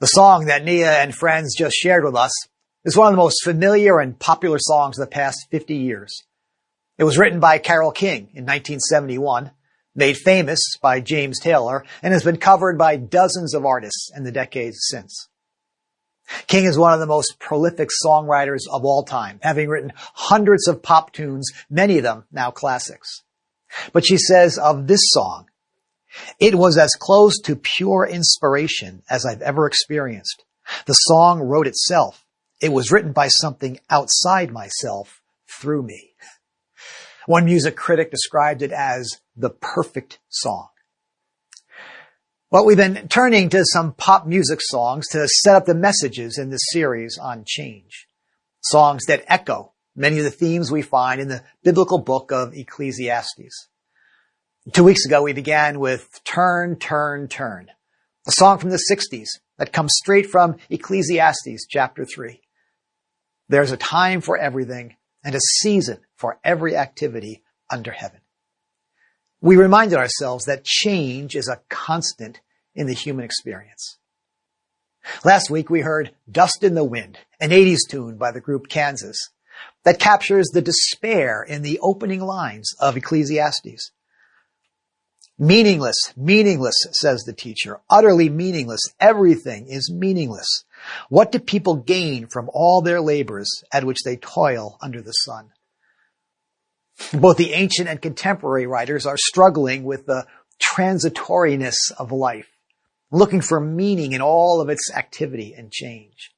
The song that Nia and friends just shared with us is one of the most familiar and popular songs of the past 50 years. It was written by Carole King in 1971, made famous by James Taylor, and has been covered by dozens of artists in the decades since. King is one of the most prolific songwriters of all time, having written hundreds of pop tunes, many of them now classics. But she says of this song, it was as close to pure inspiration as I've ever experienced. The song wrote itself. It was written by something outside myself through me. One music critic described it as the perfect song. Well, we've been turning to some pop music songs to set up the messages in this series on change. Songs that echo many of the themes we find in the biblical book of Ecclesiastes. Two weeks ago, we began with Turn, Turn, Turn, a song from the 60s that comes straight from Ecclesiastes chapter 3. There's a time for everything and a season for every activity under heaven. We reminded ourselves that change is a constant in the human experience. Last week we heard Dust in the Wind, an 80s tune by the group Kansas that captures the despair in the opening lines of Ecclesiastes. Meaningless, meaningless, says the teacher. Utterly meaningless. Everything is meaningless. What do people gain from all their labors at which they toil under the sun? Both the ancient and contemporary writers are struggling with the transitoriness of life, looking for meaning in all of its activity and change.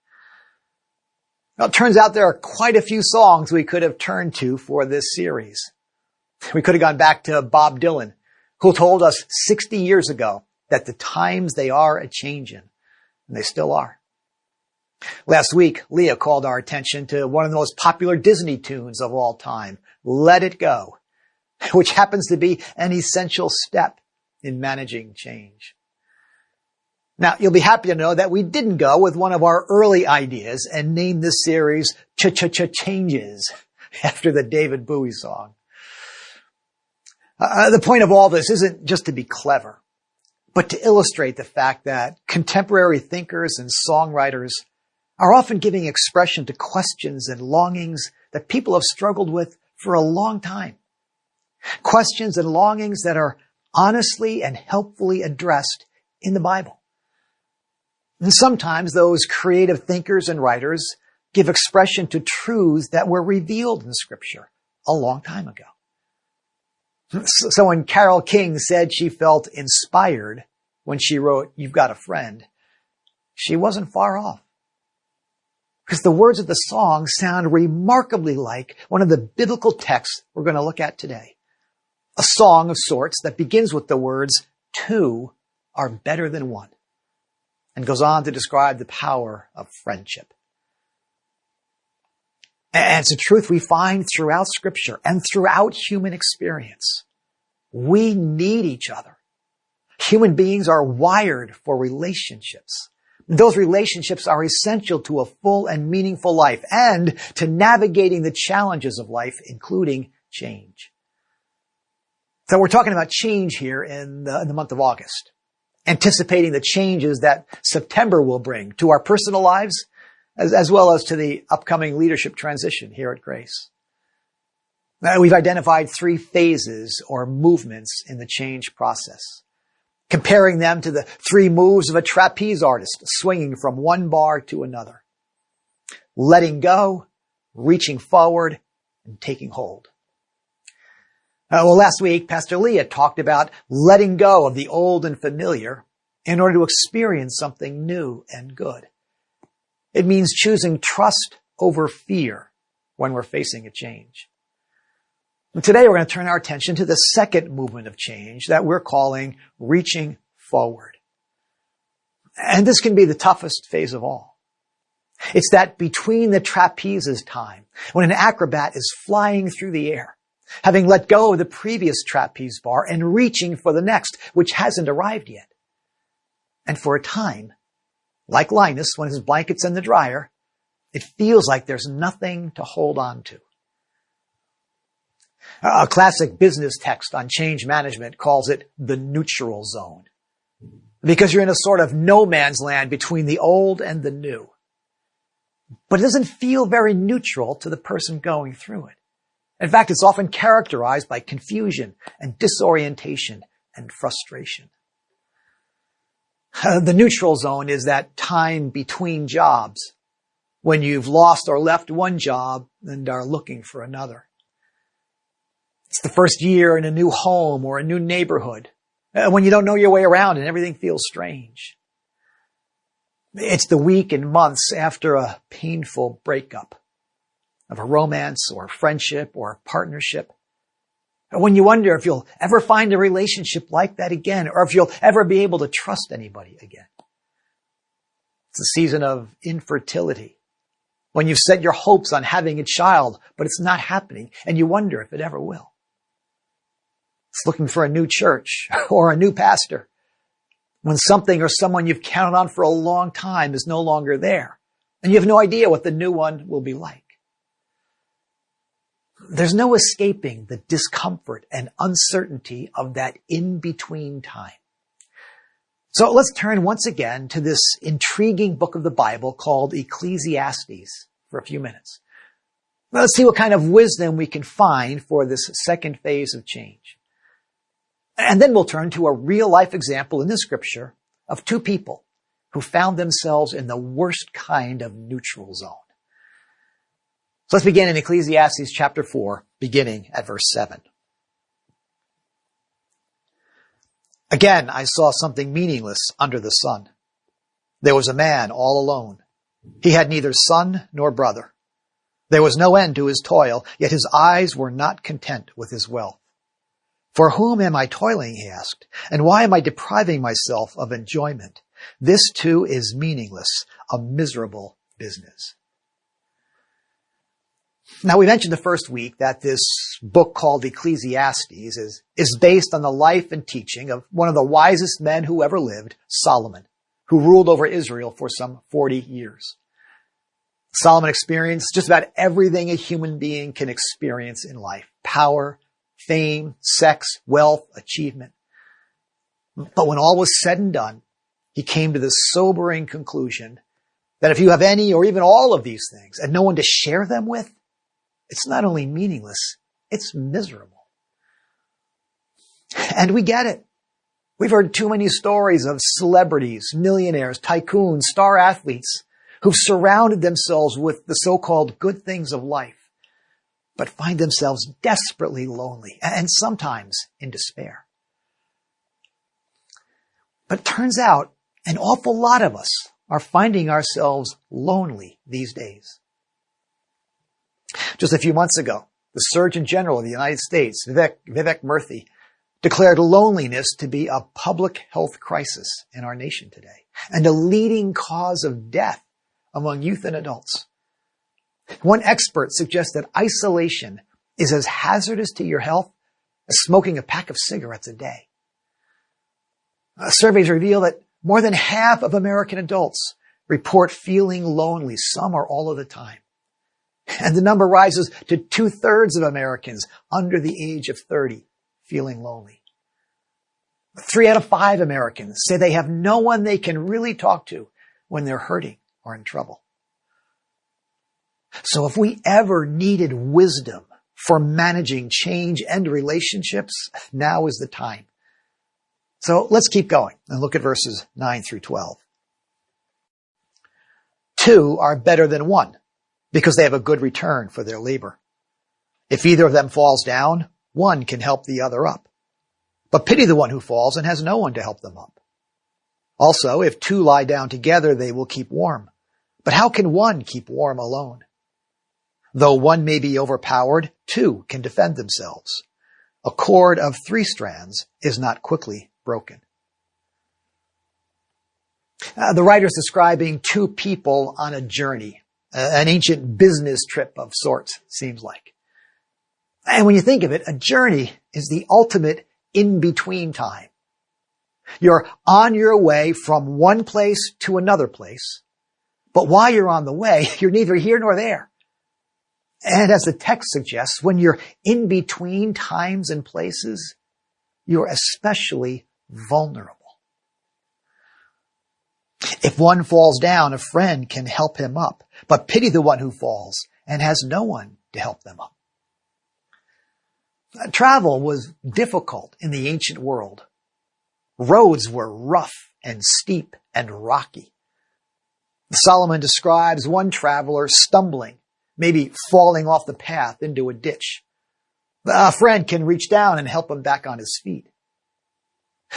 Now, it turns out there are quite a few songs we could have turned to for this series. We could have gone back to Bob Dylan who told us 60 years ago that the times they are a changing, and they still are. Last week, Leah called our attention to one of the most popular Disney tunes of all time, Let It Go, which happens to be an essential step in managing change. Now, you'll be happy to know that we didn't go with one of our early ideas and name this series Ch-Ch-Changes after the David Bowie song. Uh, the point of all this isn't just to be clever, but to illustrate the fact that contemporary thinkers and songwriters are often giving expression to questions and longings that people have struggled with for a long time. Questions and longings that are honestly and helpfully addressed in the Bible. And sometimes those creative thinkers and writers give expression to truths that were revealed in scripture a long time ago. So when Carole King said she felt inspired when she wrote, You've Got a Friend, she wasn't far off. Because the words of the song sound remarkably like one of the biblical texts we're going to look at today. A song of sorts that begins with the words, two are better than one, and goes on to describe the power of friendship. And it's a truth we find throughout scripture and throughout human experience. We need each other. Human beings are wired for relationships. Those relationships are essential to a full and meaningful life and to navigating the challenges of life, including change. So we're talking about change here in the, in the month of August, anticipating the changes that September will bring to our personal lives as, as well as to the upcoming leadership transition here at Grace. Now, we've identified three phases or movements in the change process, comparing them to the three moves of a trapeze artist swinging from one bar to another. Letting go, reaching forward, and taking hold. Uh, well, last week, Pastor Leah talked about letting go of the old and familiar in order to experience something new and good. It means choosing trust over fear when we're facing a change. And today we're going to turn our attention to the second movement of change that we're calling reaching forward. And this can be the toughest phase of all. It's that between the trapezes time when an acrobat is flying through the air, having let go of the previous trapeze bar and reaching for the next, which hasn't arrived yet. And for a time, like Linus when his blanket's in the dryer, it feels like there's nothing to hold on to. A classic business text on change management calls it the neutral zone. because you're in a sort of no man's land between the old and the new. But it doesn't feel very neutral to the person going through it. In fact, it's often characterized by confusion and disorientation and frustration. The neutral zone is that time between jobs when you've lost or left one job and are looking for another. It's the first year in a new home or a new neighborhood uh, when you don't know your way around and everything feels strange. It's the week and months after a painful breakup of a romance or friendship or a partnership. When you wonder if you'll ever find a relationship like that again or if you'll ever be able to trust anybody again. It's a season of infertility when you've set your hopes on having a child, but it's not happening and you wonder if it ever will. It's looking for a new church or a new pastor when something or someone you've counted on for a long time is no longer there and you have no idea what the new one will be like. There's no escaping the discomfort and uncertainty of that in-between time. So let's turn once again to this intriguing book of the Bible called Ecclesiastes for a few minutes. Let's see what kind of wisdom we can find for this second phase of change. And then we'll turn to a real life example in the scripture of two people who found themselves in the worst kind of neutral zone. Let's begin in Ecclesiastes chapter 4, beginning at verse 7. Again, I saw something meaningless under the sun. There was a man all alone. He had neither son nor brother. There was no end to his toil, yet his eyes were not content with his wealth. For whom am I toiling, he asked, and why am I depriving myself of enjoyment? This too is meaningless, a miserable business. Now we mentioned the first week that this book called Ecclesiastes is, is based on the life and teaching of one of the wisest men who ever lived, Solomon, who ruled over Israel for some 40 years. Solomon experienced just about everything a human being can experience in life. Power, fame, sex, wealth, achievement. But when all was said and done, he came to the sobering conclusion that if you have any or even all of these things and no one to share them with, it's not only meaningless, it's miserable. And we get it. We've heard too many stories of celebrities, millionaires, tycoons, star athletes who've surrounded themselves with the so-called good things of life but find themselves desperately lonely and sometimes in despair. But it turns out an awful lot of us are finding ourselves lonely these days. Just a few months ago, the Surgeon General of the United States, Vivek, Vivek Murthy, declared loneliness to be a public health crisis in our nation today and a leading cause of death among youth and adults. One expert suggests that isolation is as hazardous to your health as smoking a pack of cigarettes a day. Uh, surveys reveal that more than half of American adults report feeling lonely some or all of the time. And the number rises to two thirds of Americans under the age of 30 feeling lonely. Three out of five Americans say they have no one they can really talk to when they're hurting or in trouble. So if we ever needed wisdom for managing change and relationships, now is the time. So let's keep going and look at verses 9 through 12. Two are better than one because they have a good return for their labor. If either of them falls down, one can help the other up. But pity the one who falls and has no one to help them up. Also, if two lie down together, they will keep warm. But how can one keep warm alone? Though one may be overpowered, two can defend themselves. A cord of three strands is not quickly broken. Uh, the writer is describing two people on a journey, an ancient business trip of sorts, seems like. And when you think of it, a journey is the ultimate in-between time. You're on your way from one place to another place, but while you're on the way, you're neither here nor there. And as the text suggests, when you're in between times and places, you're especially vulnerable. If one falls down, a friend can help him up, but pity the one who falls and has no one to help them up. Uh, travel was difficult in the ancient world. Roads were rough and steep and rocky. Solomon describes one traveler stumbling, maybe falling off the path into a ditch. A friend can reach down and help him back on his feet.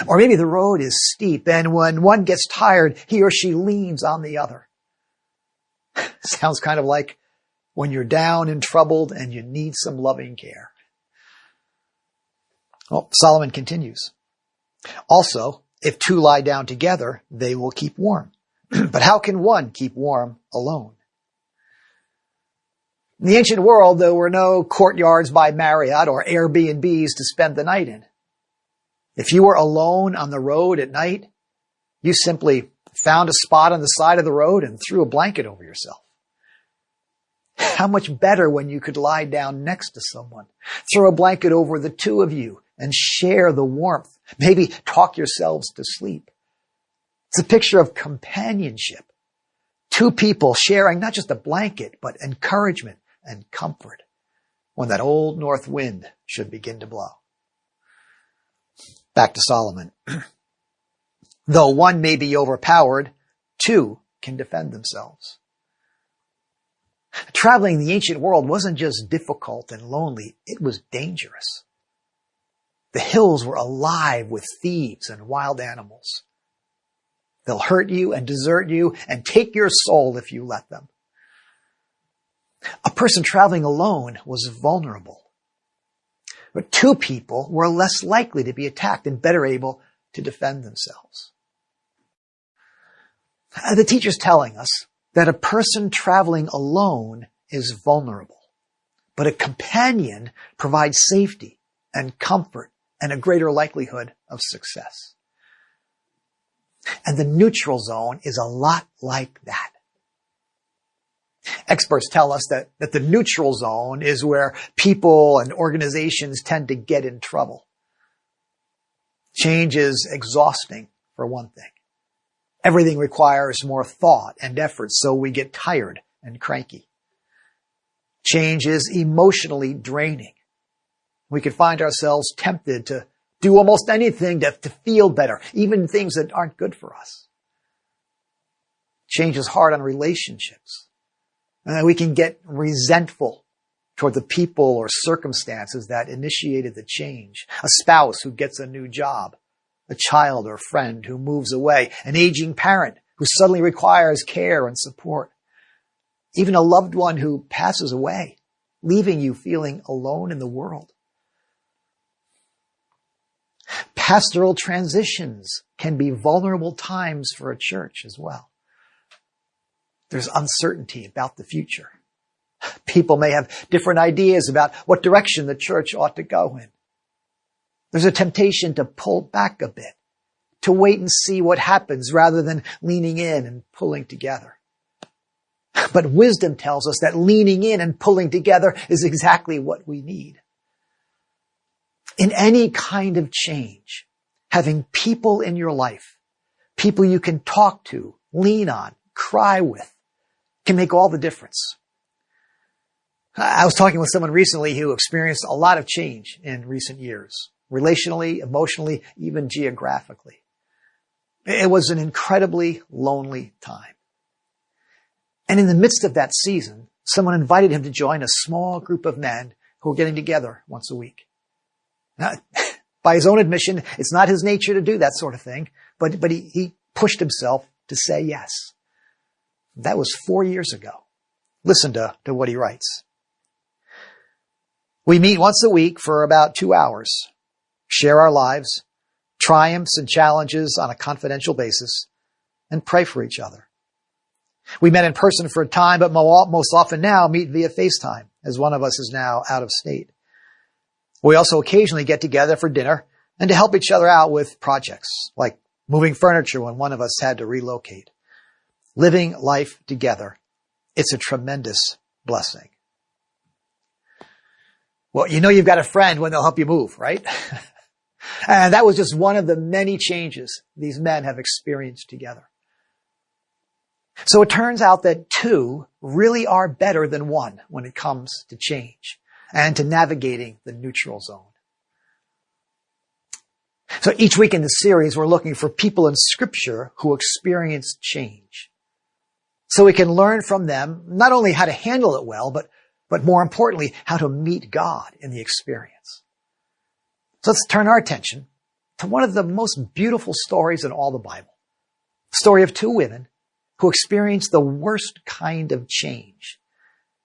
Or maybe the road is steep and when one gets tired, he or she leans on the other. Sounds kind of like when you're down and troubled and you need some loving care. Well, Solomon continues. Also, if two lie down together, they will keep warm. but how can one keep warm alone? In the ancient world, there were no courtyards by Marriott or Airbnbs to spend the night in. If you were alone on the road at night, you simply found a spot on the side of the road and threw a blanket over yourself. How much better when you could lie down next to someone, throw a blanket over the two of you and share the warmth, maybe talk yourselves to sleep. It's a picture of companionship. Two people sharing not just a blanket, but encouragement and comfort when that old north wind should begin to blow. Back to Solomon. Though one may be overpowered, two can defend themselves. Traveling the ancient world wasn't just difficult and lonely, it was dangerous. The hills were alive with thieves and wild animals. They'll hurt you and desert you and take your soul if you let them. A person traveling alone was vulnerable. But two people were less likely to be attacked and better able to defend themselves. The teacher's telling us that a person traveling alone is vulnerable, but a companion provides safety and comfort and a greater likelihood of success. And the neutral zone is a lot like that. Experts tell us that, that the neutral zone is where people and organizations tend to get in trouble. Change is exhausting, for one thing. Everything requires more thought and effort, so we get tired and cranky. Change is emotionally draining. We can find ourselves tempted to do almost anything to, to feel better, even things that aren't good for us. Change is hard on relationships. Uh, we can get resentful toward the people or circumstances that initiated the change. A spouse who gets a new job, a child or friend who moves away, an aging parent who suddenly requires care and support, even a loved one who passes away, leaving you feeling alone in the world. Pastoral transitions can be vulnerable times for a church as well. There's uncertainty about the future. People may have different ideas about what direction the church ought to go in. There's a temptation to pull back a bit, to wait and see what happens rather than leaning in and pulling together. But wisdom tells us that leaning in and pulling together is exactly what we need. In any kind of change, having people in your life, people you can talk to, lean on, cry with, can make all the difference. I was talking with someone recently who experienced a lot of change in recent years, relationally, emotionally, even geographically. It was an incredibly lonely time. And in the midst of that season, someone invited him to join a small group of men who were getting together once a week. Now, by his own admission, it's not his nature to do that sort of thing, but, but he, he pushed himself to say yes. That was four years ago. Listen to, to what he writes. We meet once a week for about two hours, share our lives, triumphs and challenges on a confidential basis, and pray for each other. We met in person for a time, but most often now meet via FaceTime, as one of us is now out of state. We also occasionally get together for dinner and to help each other out with projects, like moving furniture when one of us had to relocate living life together. It's a tremendous blessing. Well, you know you've got a friend when they'll help you move, right? and that was just one of the many changes these men have experienced together. So it turns out that two really are better than one when it comes to change and to navigating the neutral zone. So each week in the series, we're looking for people in scripture who experience change. So we can learn from them not only how to handle it well, but, but more importantly, how to meet God in the experience. So let's turn our attention to one of the most beautiful stories in all the Bible. The story of two women who experienced the worst kind of change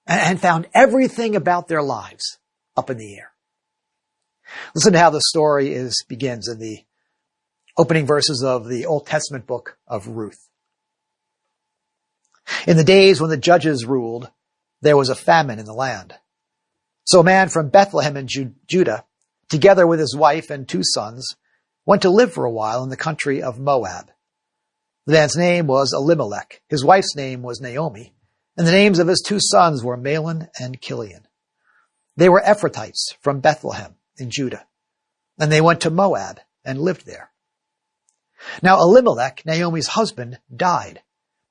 and found everything about their lives up in the air. Listen to how the story is begins in the opening verses of the Old Testament book of Ruth. In the days when the judges ruled, there was a famine in the land. So a man from Bethlehem in Judah, together with his wife and two sons, went to live for a while in the country of Moab. The man's name was Elimelech. His wife's name was Naomi. And the names of his two sons were Mahlon and Kilion. They were Ephrathites from Bethlehem in Judah. And they went to Moab and lived there. Now Elimelech, Naomi's husband, died,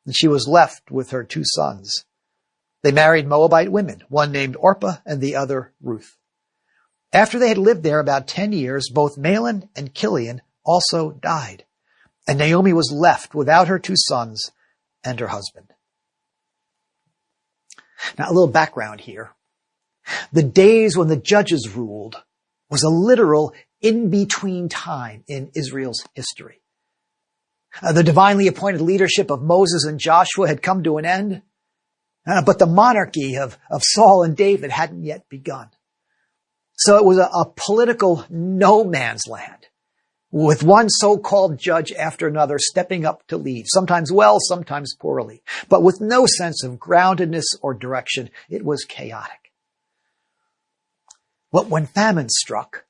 and she was left with her two sons. They married Moabite women, one named Orpah and the other Ruth. After they had lived there about ten years, both Mahlon and Kilion also died, and Naomi was left without her two sons and her husband. Now, a little background here. The days when the judges ruled was a literal in-between time in Israel's history. Uh, the divinely appointed leadership of Moses and Joshua had come to an end, uh, but the monarchy of, of Saul and David hadn't yet begun. So it was a, a political no man's land with one so-called judge after another stepping up to lead, sometimes well, sometimes poorly, but with no sense of groundedness or direction. It was chaotic. But when famine struck,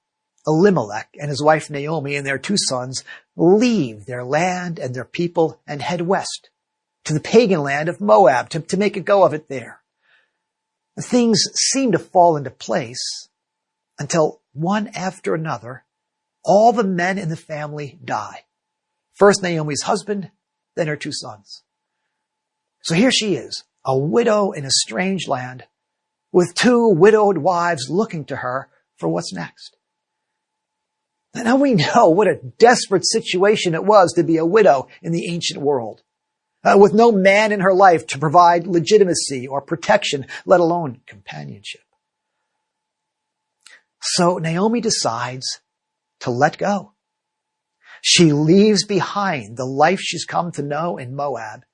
Elimelech and his wife Naomi and their two sons leave their land and their people and head west to the pagan land of Moab to, to make a go of it there. Things seem to fall into place until one after another, all the men in the family die. First Naomi's husband, then her two sons. So here she is, a widow in a strange land, with two widowed wives looking to her for what's next. Now we know what a desperate situation it was to be a widow in the ancient world, uh, with no man in her life to provide legitimacy or protection, let alone companionship. So Naomi decides to let go. She leaves behind the life she's come to know in Moab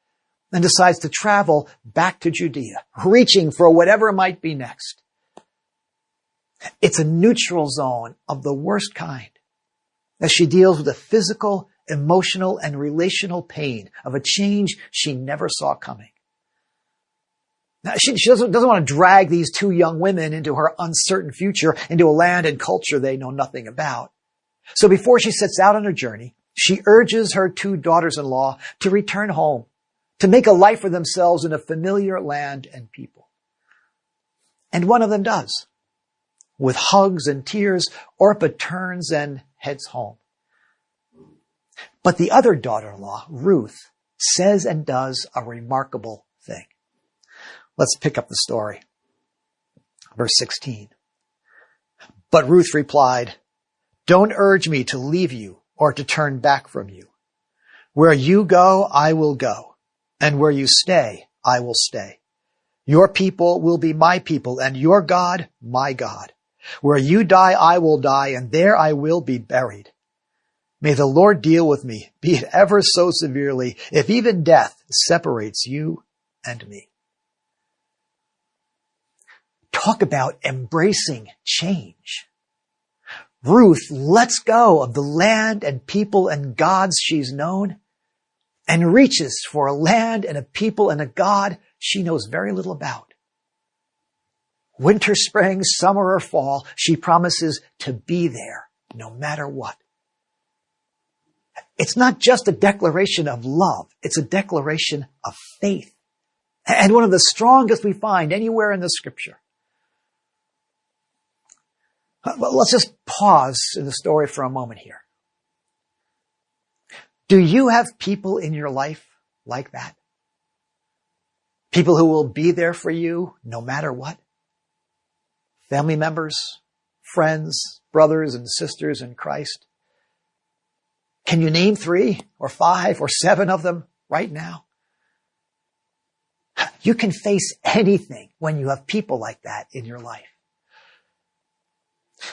and decides to travel back to Judea, reaching for whatever might be next. It's a neutral zone of the worst kind as she deals with the physical, emotional, and relational pain of a change she never saw coming. Now, she, she doesn't, doesn't want to drag these two young women into her uncertain future, into a land and culture they know nothing about. So before she sets out on her journey, she urges her two daughters-in-law to return home to make a life for themselves in a familiar land and people. And one of them does. With hugs and tears, Orpah turns and heads home. But the other daughter-in-law, Ruth, says and does a remarkable thing. Let's pick up the story. Verse 16. But Ruth replied, Don't urge me to leave you or to turn back from you. Where you go, I will go and where you stay, I will stay. Your people will be my people and your God, my God. Where you die, I will die and there I will be buried. May the Lord deal with me, be it ever so severely, if even death separates you and me. Talk about embracing change. Ruth lets go of the land and people and gods she's known and reaches for a land and a people and a God she knows very little about. Winter, spring, summer, or fall, she promises to be there no matter what. It's not just a declaration of love, it's a declaration of faith. And one of the strongest we find anywhere in the scripture. But let's just pause in the story for a moment here. Do you have people in your life like that? People who will be there for you no matter what. Family members, friends, brothers and sisters in Christ. Can you name three or five or seven of them right now? You can face anything when you have people like that in your life.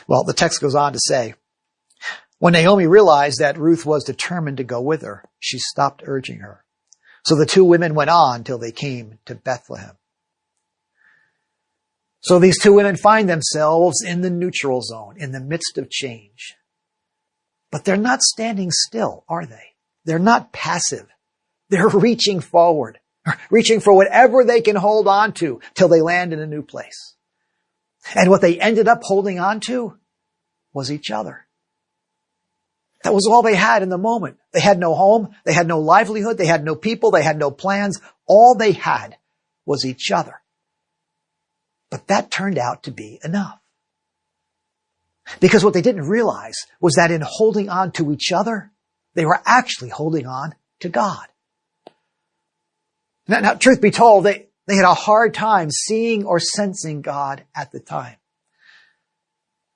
Well, the text goes on to say, when Naomi realized that Ruth was determined to go with her, she stopped urging her. So the two women went on till they came to Bethlehem. So these two women find themselves in the neutral zone, in the midst of change. But they're not standing still, are they? They're not passive. They're reaching forward, reaching for whatever they can hold on to till they land in a new place. And what they ended up holding on to was each other. That was all they had in the moment. They had no home. They had no livelihood. They had no people. They had no plans. All they had was each other. But that turned out to be enough. Because what they didn't realize was that in holding on to each other, they were actually holding on to God. Now, now truth be told, they, they had a hard time seeing or sensing God at the time.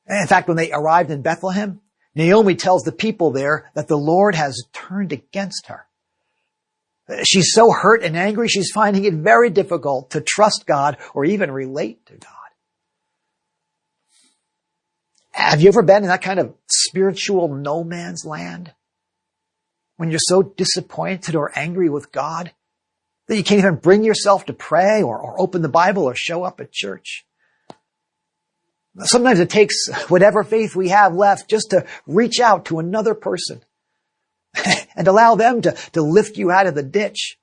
In fact, when they arrived in Bethlehem, Naomi tells the people there that the Lord has turned against her. She's so hurt and angry, she's finding it very difficult to trust God or even relate to God. Have you ever been in that kind of spiritual no man's land? When you're so disappointed or angry with God that you can't even bring yourself to pray or, or open the Bible or show up at church. Sometimes it takes whatever faith we have left just to reach out to another person and allow them to, to lift you out of the ditch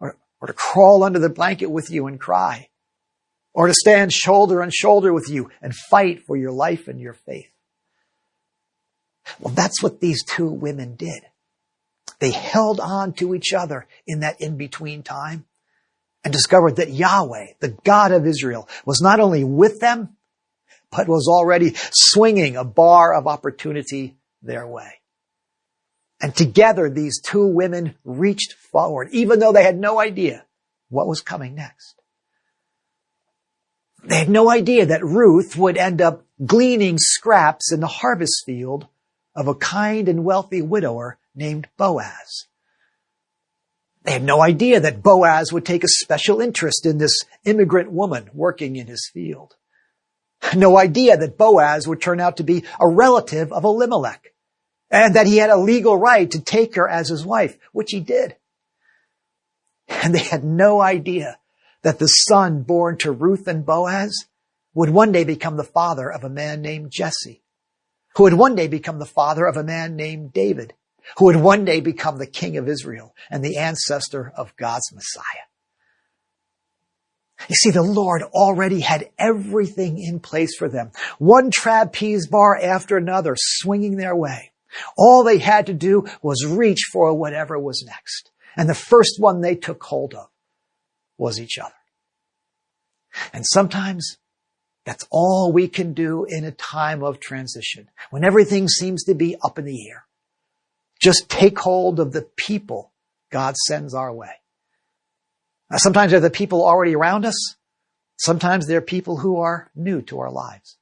or, or to crawl under the blanket with you and cry or to stand shoulder on shoulder with you and fight for your life and your faith. Well, that's what these two women did. They held on to each other in that in-between time and discovered that Yahweh, the God of Israel, was not only with them, but was already swinging a bar of opportunity their way. And together these two women reached forward, even though they had no idea what was coming next. They had no idea that Ruth would end up gleaning scraps in the harvest field of a kind and wealthy widower named Boaz. They had no idea that Boaz would take a special interest in this immigrant woman working in his field. No idea that Boaz would turn out to be a relative of Elimelech and that he had a legal right to take her as his wife, which he did. And they had no idea that the son born to Ruth and Boaz would one day become the father of a man named Jesse, who would one day become the father of a man named David, who would one day become the king of Israel and the ancestor of God's Messiah. You see, the Lord already had everything in place for them. One trapeze bar after another swinging their way. All they had to do was reach for whatever was next. And the first one they took hold of was each other. And sometimes that's all we can do in a time of transition, when everything seems to be up in the air. Just take hold of the people God sends our way. Now, sometimes they're the people already around us. Sometimes they're people who are new to our lives.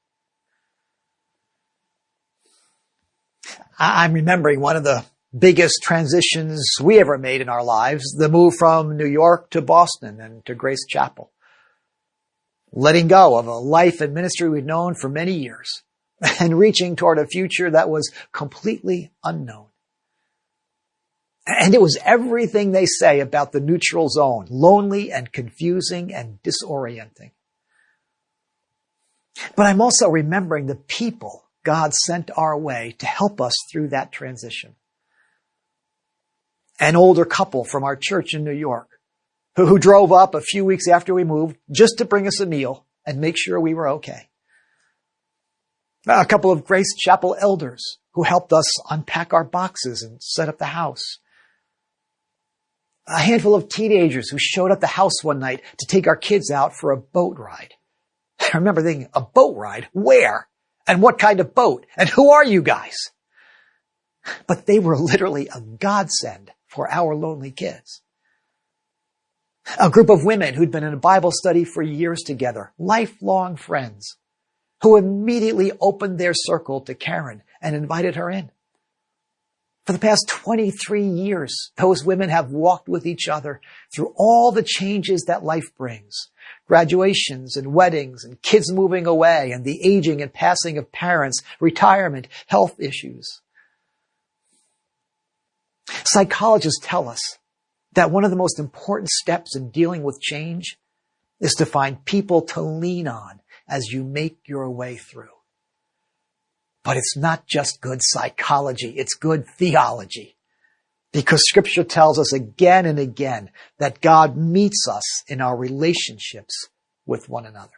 I'm remembering one of the biggest transitions we ever made in our lives, the move from New York to Boston and to Grace Chapel. Letting go of a life and ministry we'd known for many years and reaching toward a future that was completely unknown. And it was everything they say about the neutral zone, lonely and confusing and disorienting. But I'm also remembering the people God sent our way to help us through that transition. An older couple from our church in New York who, who drove up a few weeks after we moved just to bring us a meal and make sure we were okay. A couple of Grace Chapel elders who helped us unpack our boxes and set up the house a handful of teenagers who showed up the house one night to take our kids out for a boat ride. I remember thinking, a boat ride? Where? And what kind of boat? And who are you guys? But they were literally a godsend for our lonely kids. A group of women who'd been in a Bible study for years together, lifelong friends, who immediately opened their circle to Karen and invited her in. For the past 23 years, those women have walked with each other through all the changes that life brings. Graduations and weddings and kids moving away and the aging and passing of parents, retirement, health issues. Psychologists tell us that one of the most important steps in dealing with change is to find people to lean on as you make your way through. But it's not just good psychology, it's good theology. Because scripture tells us again and again that God meets us in our relationships with one another.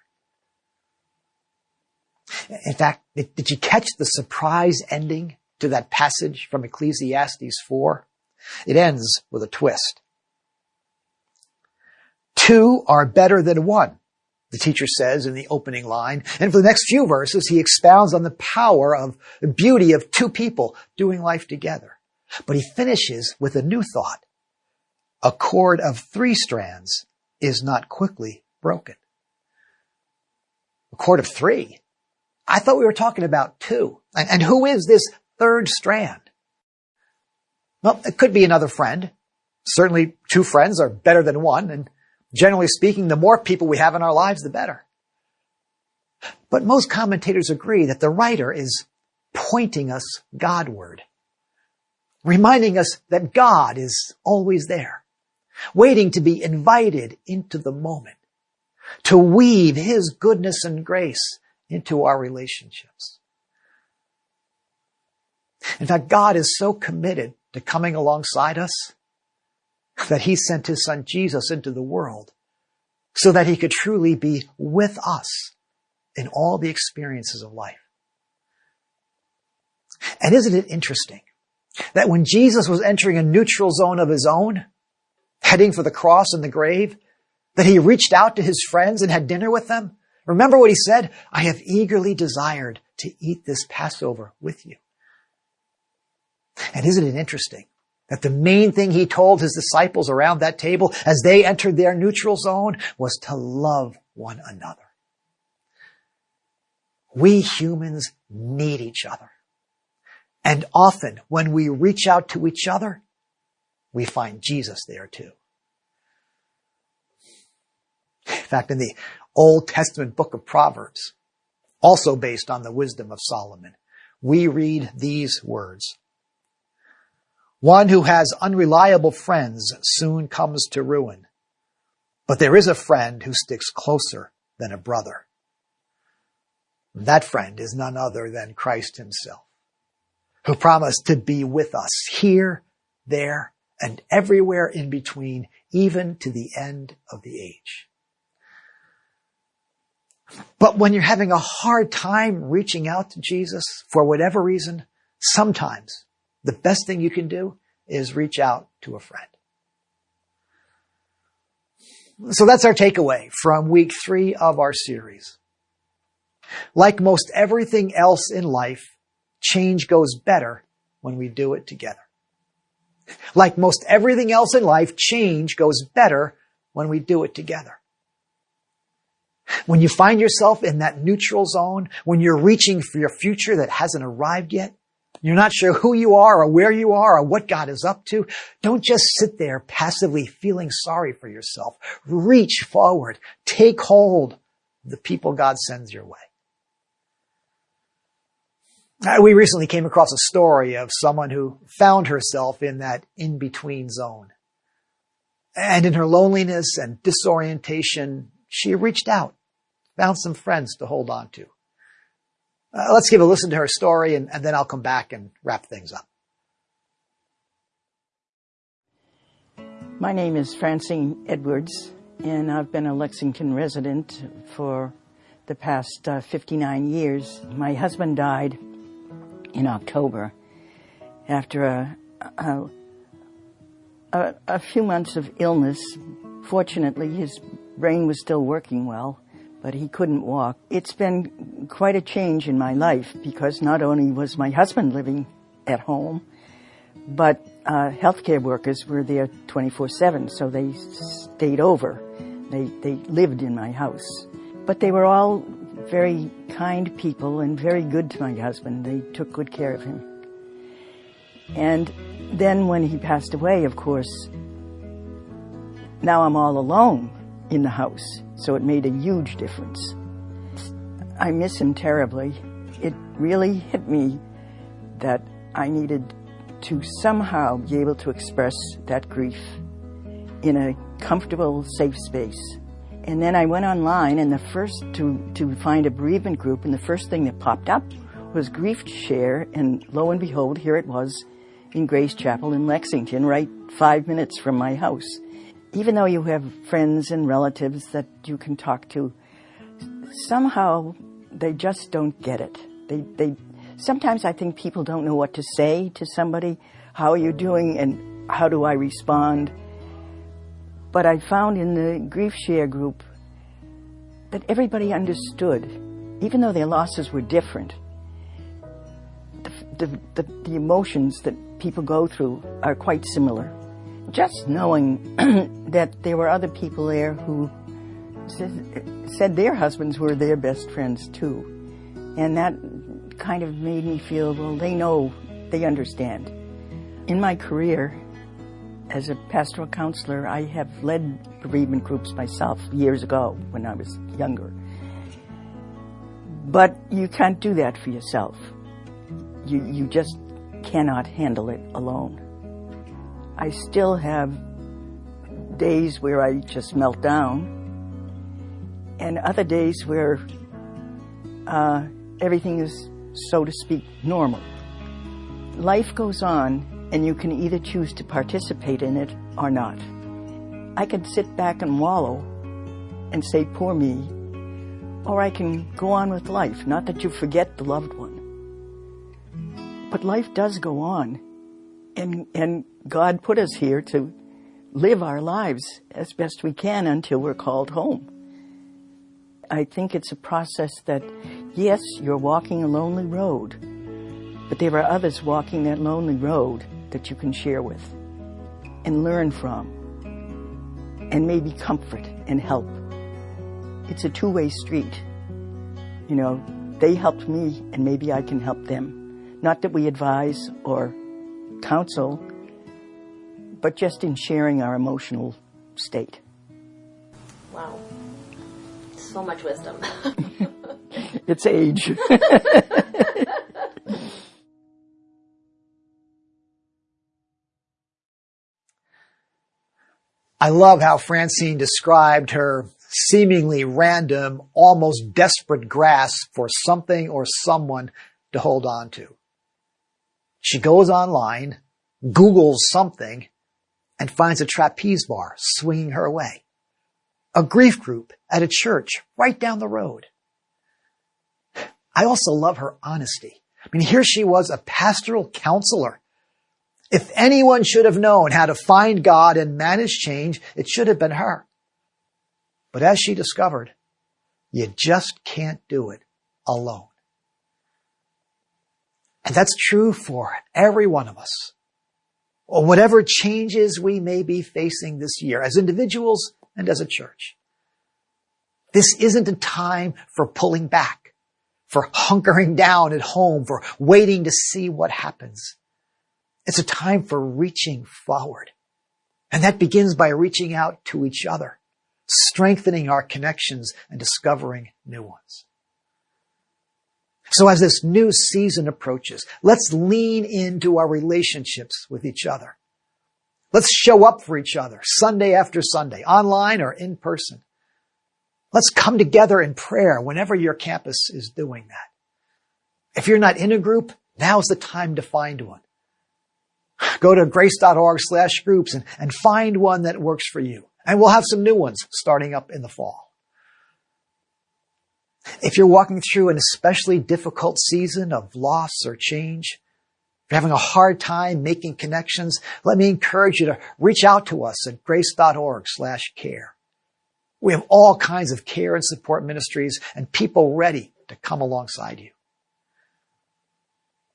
In fact, did you catch the surprise ending to that passage from Ecclesiastes 4? It ends with a twist. Two are better than one the teacher says in the opening line. And for the next few verses, he expounds on the power of the beauty of two people doing life together. But he finishes with a new thought. A cord of three strands is not quickly broken. A cord of three? I thought we were talking about two. And, and who is this third strand? Well, it could be another friend. Certainly two friends are better than one, and Generally speaking, the more people we have in our lives, the better. But most commentators agree that the writer is pointing us Godward, reminding us that God is always there, waiting to be invited into the moment, to weave His goodness and grace into our relationships. In fact, God is so committed to coming alongside us that he sent his son Jesus into the world so that he could truly be with us in all the experiences of life. And isn't it interesting that when Jesus was entering a neutral zone of his own, heading for the cross and the grave, that he reached out to his friends and had dinner with them? Remember what he said? I have eagerly desired to eat this Passover with you. And isn't it interesting that the main thing he told his disciples around that table as they entered their neutral zone was to love one another. We humans need each other. And often when we reach out to each other, we find Jesus there too. In fact, in the Old Testament book of Proverbs, also based on the wisdom of Solomon, we read these words. One who has unreliable friends soon comes to ruin. But there is a friend who sticks closer than a brother. That friend is none other than Christ himself, who promised to be with us here, there, and everywhere in between, even to the end of the age. But when you're having a hard time reaching out to Jesus for whatever reason, sometimes the best thing you can do is reach out to a friend. So that's our takeaway from week three of our series. Like most everything else in life, change goes better when we do it together. Like most everything else in life, change goes better when we do it together. When you find yourself in that neutral zone, when you're reaching for your future that hasn't arrived yet, you're not sure who you are or where you are or what God is up to. Don't just sit there passively feeling sorry for yourself. Reach forward. Take hold of the people God sends your way. Uh, we recently came across a story of someone who found herself in that in-between zone. And in her loneliness and disorientation, she reached out, found some friends to hold on to. Uh, let's give a listen to her story and, and then I'll come back and wrap things up. My name is Francine Edwards, and I've been a Lexington resident for the past uh, 59 years. My husband died in October after a, a, a, a few months of illness. Fortunately, his brain was still working well but he couldn't walk. It's been quite a change in my life because not only was my husband living at home, But uh, healthcare workers were there 24/7, so they stayed over. They they lived in my house, but they were all very kind people and very good to my husband. They took good care of him. And then when he passed away, of course, now I'm all alone in the house, so it made a huge difference. I miss him terribly. It really hit me that I needed to somehow be able to express that grief in a comfortable, safe space. And then I went online and the first to, to find a bereavement group and the first thing that popped up was Grief Share and lo and behold, here it was in Grace Chapel in Lexington, right five minutes from my house. Even though you have friends and relatives that you can talk to, somehow they just don't get it. They, they, sometimes I think people don't know what to say to somebody. How are you doing and how do I respond? But I found in the grief share group that everybody understood, even though their losses were different. The, the, the, the emotions that people go through are quite similar. Just knowing that there were other people there who said, their husbands were their best friends too. And that kind of made me feel, well, they know, they understand. In my career, as a pastoral counselor, I have led bereavement groups myself years ago when I was younger. But you can't do that for yourself. You, you just cannot handle it alone. I still have days where I just melt down and other days where uh, everything is, so to speak, normal. Life goes on and you can either choose to participate in it or not. I can sit back and wallow and say, poor me, or I can go on with life, not that you forget the loved one. But life does go on, and, and God put us here to live our lives as best we can until we're called home. I think it's a process that, yes, you're walking a lonely road, but there are others walking that lonely road that you can share with and learn from and maybe comfort and help. It's a two-way street. You know, they helped me and maybe I can help them. Not that we advise or counsel, but just in sharing our emotional state. Wow. So much wisdom. it's age. I love how Francine described her seemingly random, almost desperate grasp for something or someone to hold on to. She goes online, Googles something, and finds a trapeze bar swinging her away. A grief group at a church right down the road. I also love her honesty. I mean, here she was a pastoral counselor if anyone should have known how to find God and manage change, it should have been her. But as she discovered, you just can't do it alone. And that's true for every one of us. Or whatever changes we may be facing this year as individuals and as a church. This isn't a time for pulling back, for hunkering down at home, for waiting to see what happens. It's a time for reaching forward. And that begins by reaching out to each other, strengthening our connections and discovering new ones. So as this new season approaches, let's lean into our relationships with each other. Let's show up for each other Sunday after Sunday, online or in person. Let's come together in prayer whenever your campus is doing that. If you're not in a group, now's the time to find one. Go to grace.org slash groups and, and find one that works for you. And we'll have some new ones starting up in the fall. If you're walking through an especially difficult season of loss or change, if you're having a hard time making connections, let me encourage you to reach out to us at grace.org slash care. We have all kinds of care and support ministries and people ready to come alongside you.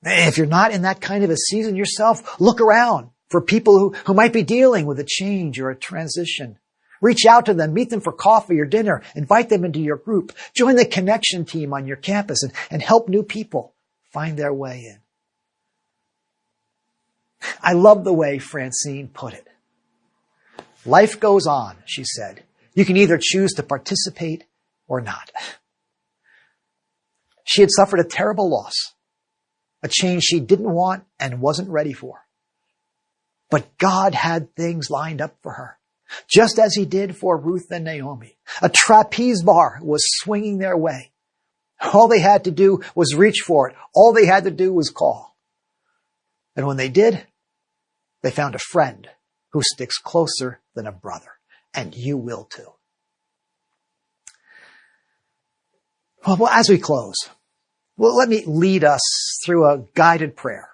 If you're not in that kind of a season yourself, look around for people who, who might be dealing with a change or a transition. Reach out to them, meet them for coffee or dinner, invite them into your group, join the connection team on your campus and, and help new people find their way in. I love the way Francine put it. Life goes on, she said. You can either choose to participate or not. She had suffered a terrible loss, a change she didn't want and wasn't ready for. But God had things lined up for her, just as he did for Ruth and Naomi. A trapeze bar was swinging their way. All they had to do was reach for it. All they had to do was call. And when they did, they found a friend who sticks closer than a brother. And you will too. Well, as we close, well, let me lead us through a guided prayer,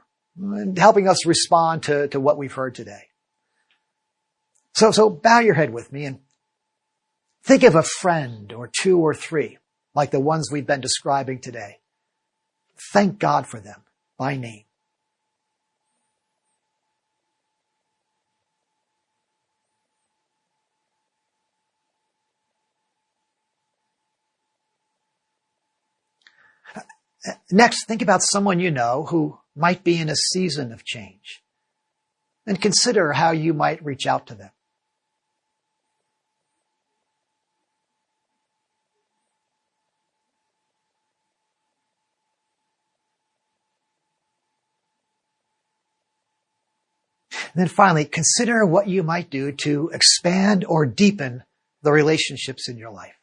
helping us respond to, to what we've heard today. So, so bow your head with me and think of a friend or two or three, like the ones we've been describing today. Thank God for them by name. Next, think about someone you know who might be in a season of change and consider how you might reach out to them. And then finally, consider what you might do to expand or deepen the relationships in your life.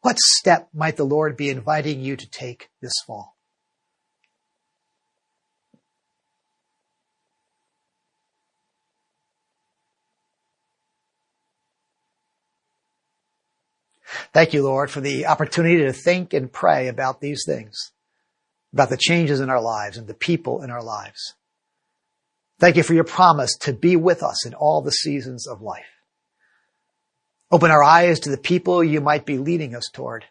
What step might the Lord be inviting you to take this fall? Thank you, Lord, for the opportunity to think and pray about these things, about the changes in our lives and the people in our lives. Thank you for your promise to be with us in all the seasons of life. Open our eyes to the people you might be leading us toward.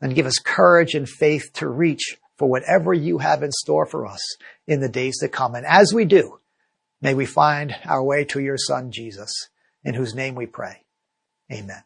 And give us courage and faith to reach for whatever you have in store for us in the days to come. And as we do, may we find our way to your son, Jesus, in whose name we pray. Amen.